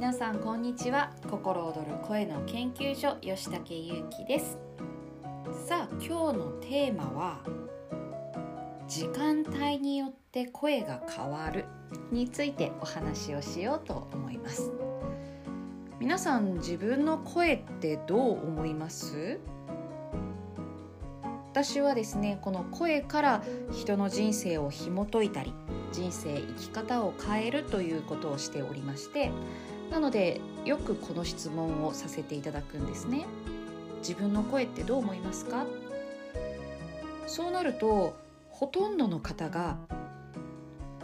皆さんこんにちは。心躍る声の研究所吉武優希です。さあ今日のテーマは時間帯によって声が変わるについてお話をしようと思います。皆さん自分の声ってどう思います？私はですねこの声から人の人生を紐解いたり人生生き方を変えるということをしておりましてなのでよくこの質問をさせていただくんですね。自分の声ってどう思いますか？そうなるとほとんどの方が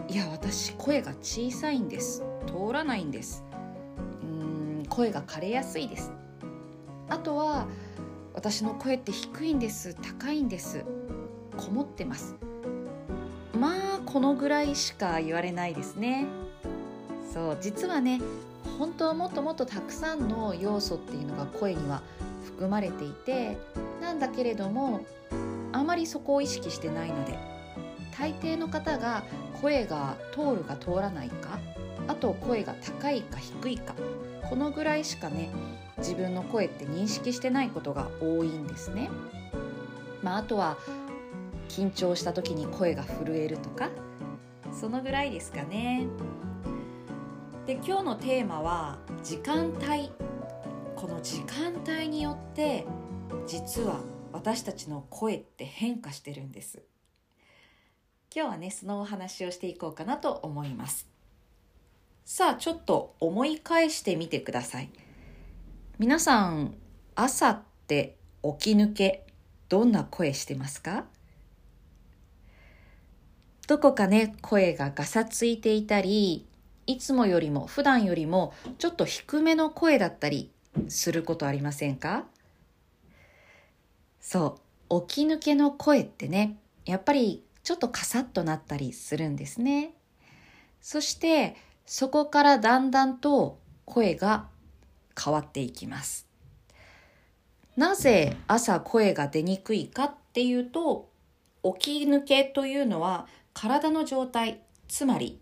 いや私声が小さいんです。通らないんです。うん声が枯れやすいです。あとは私の声って低いんです。高いんです。こもってます。まあこのぐらいしか言われないですね。そう実はね本当はもっともっとたくさんの要素っていうのが声には含まれていてなんだけれどもあまりそこを意識してないので大抵の方が声が通るか通らないかあと声が高いか低いかこのぐらいしかね自分の声って認識してないことが多いんですね。まあ、あとは緊張した時に声が震えるとかそのぐらいですかね。で今日のテーマは時間帯。この時間帯によって実は私たちの声って変化してるんです。今日はねそのお話をしていこうかなと思います。さあちょっと思い返してみてください。皆さん朝って起き抜けどんな声してますか？どこかね声がガサついていたりいつもよりも普段よりもちょっと低めの声だったりすることありませんか？そう。起き抜けの声ってねやっぱりちょっとカサッとなったりするんですね。そしてそこからだんだんと声が変わっていきます。なぜ朝声が出にくいかっていうと起き抜けというのは体の状態つまり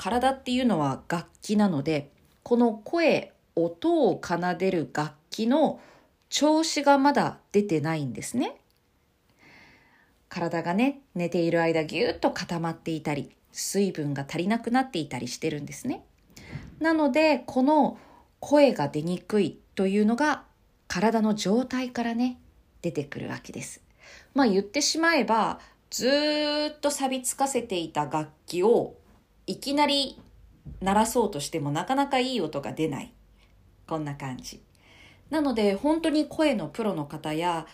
体っていうのは楽器なのでこの声音を奏でる楽器の調子がまだ出てないんですね。体がね寝ている間ぎゅっと固まっていたり水分が足りなくなっていたりしてるんですね。なのでこの声が出にくいというのが体の状態からね出てくるわけです。まあ言ってしまえばずっと錆びつかせていた楽器をいきなり鳴らそうとしてもなかなかいい音が出ない。こんな感じ。なので本当に声のプロの方や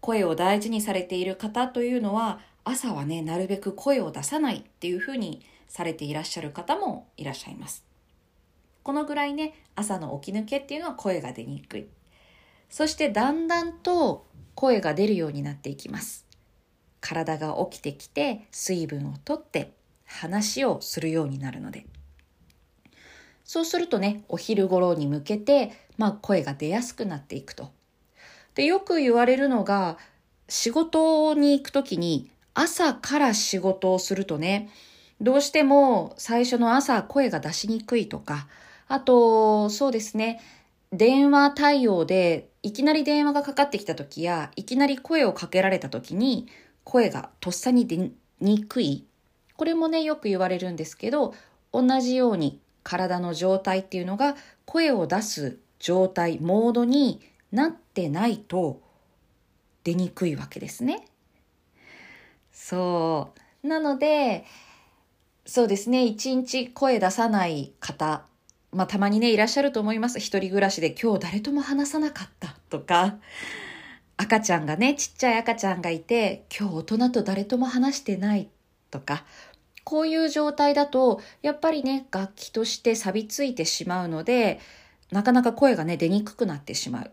声を大事にされている方というのは朝はね、なるべく声を出さないっていうふうにされていらっしゃる方もいらっしゃいます。このぐらいね、朝の起き抜けっていうのは声が出にくい。そしてだんだんと声が出るようになっていきます。体が起きてきて水分をとって話をするようになるので。そうするとね、お昼頃に向けて、まあ声が出やすくなっていくと。で、よく言われるのが、仕事に行くときに朝から仕事をするとね、どうしても最初の朝声が出しにくいとか、あと、そうですね、電話対応でいきなり電話がかかってきた時や、いきなり声をかけられた時に声がとっさに出にくいこれもね、よく言われるんですけど、同じように体の状態っていうのが声を出す状態、モードになってないと出にくいわけですね。そう。なので、そうですね、一日声出さない方、まあたまにね、いらっしゃると思います。一人暮らしで今日誰とも話さなかったとか、赤ちゃんがね、ちっちゃい赤ちゃんがいて、今日大人と誰とも話してないとか、こういう状態だと、やっぱりね、楽器として錆びついてしまうので、なかなか声がね、出にくくなってしまう。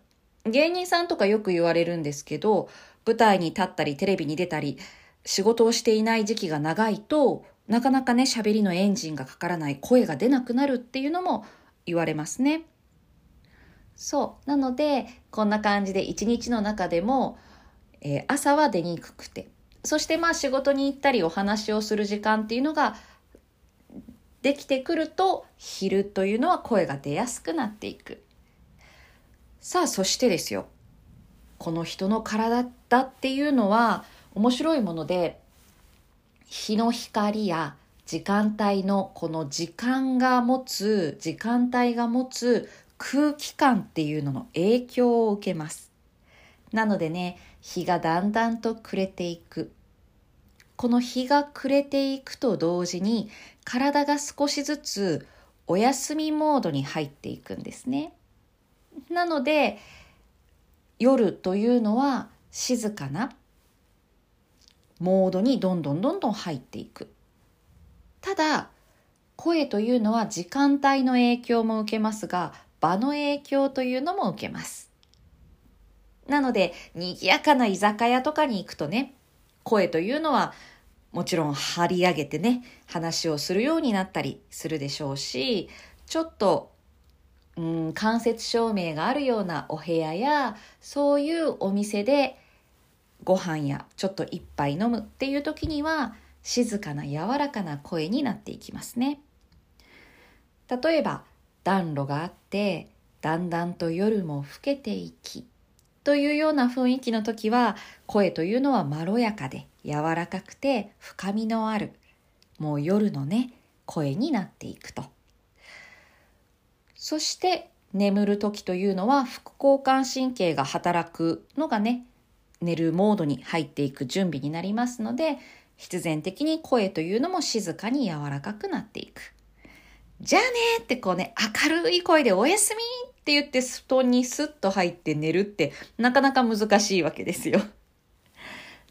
芸人さんとかよく言われるんですけど、舞台に立ったり、テレビに出たり、仕事をしていない時期が長いと、なかなかね、喋りのエンジンがかからない、声が出なくなるっていうのも言われますね。そう。なので、こんな感じで一日の中でも、えー、朝は出にくくて、そしてまあ仕事に行ったりお話をする時間っていうのができてくると昼というのは声が出やすくなっていく。さあそしてですよ。この人の体だっていうのは面白いもので日の光や時間帯のこの時間が持つ時間帯が持つ空気感っていうのの影響を受けます。なのでね日がだんだんと暮れていくこの日が暮れていくと同時に体が少しずつお休みモードに入っていくんですね。なので夜というのは静かなモードにどんどんどんどん入っていく。ただ声というのは時間帯の影響も受けますが場の影響というのも受けます。なので賑やかな居酒屋とかに行くとね声というのはもちろん張り上げてね話をするようになったりするでしょうしちょっとうん間接照明があるようなお部屋やそういうお店でご飯やちょっと一杯飲むっていう時には静かな柔らかな声になっていきますね。例えば暖炉があってだんだんと夜も更けていきというような雰囲気の時は声というのはまろやかで柔らかくて深みのあるもう夜のね声になっていくと。そして眠る時というのは副交感神経が働くのがね寝るモードに入っていく準備になりますので必然的に声というのも静かに柔らかくなっていく。じゃあねってこうね明るい声でおやすみって言って布団にスッと入って寝るってなかなか難しいわけですよ。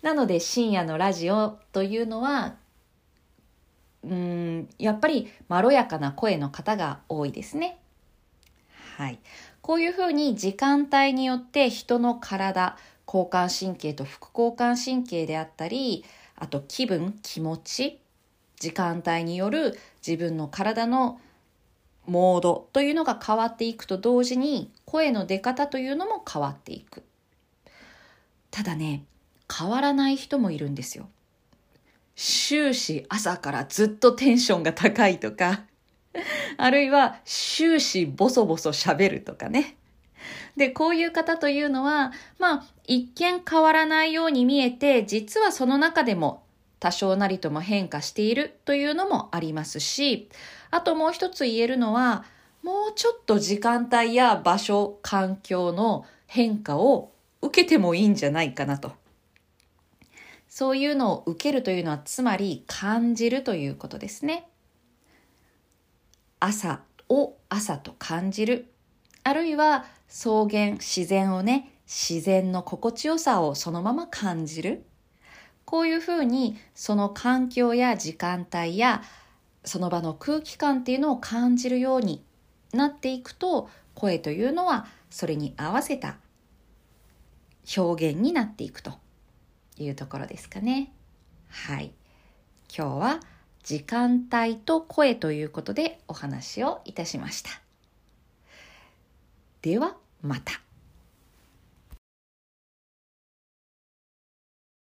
なので深夜のラジオというのはうんやっぱりまろやかな声の方が多いですね。はい。こういうふうに時間帯によって人の体、交感神経と副交感神経であったり、あと気分、気持ち、時間帯による自分の体のモードというのが変わっていくと同時に声の出方というのも変わっていく。ただね、変わらない人もいるんですよ。終始朝からずっとテンションが高いとか、あるいは終始ボソボソ喋るとかね。で、こういう方というのは、まあ、一見変わらないように見えて、実はその中でも多少なりとも変化しているというのもありますし、あともう一つ言えるのは、もうちょっと時間帯や場所、環境の変化を受けてもいいんじゃないかなと。そういうのを受けるというのは、つまり感じるということですね。朝を朝と感じる。あるいは草原、自然をね、自然の心地よさをそのまま感じる。こういうふうにその環境や時間帯やその場の空気感っていうのを感じるようになっていくと声というのはそれに合わせた表現になっていくというところですかね。はい。今日は時間帯と声ということでお話をいたしました。ではまた。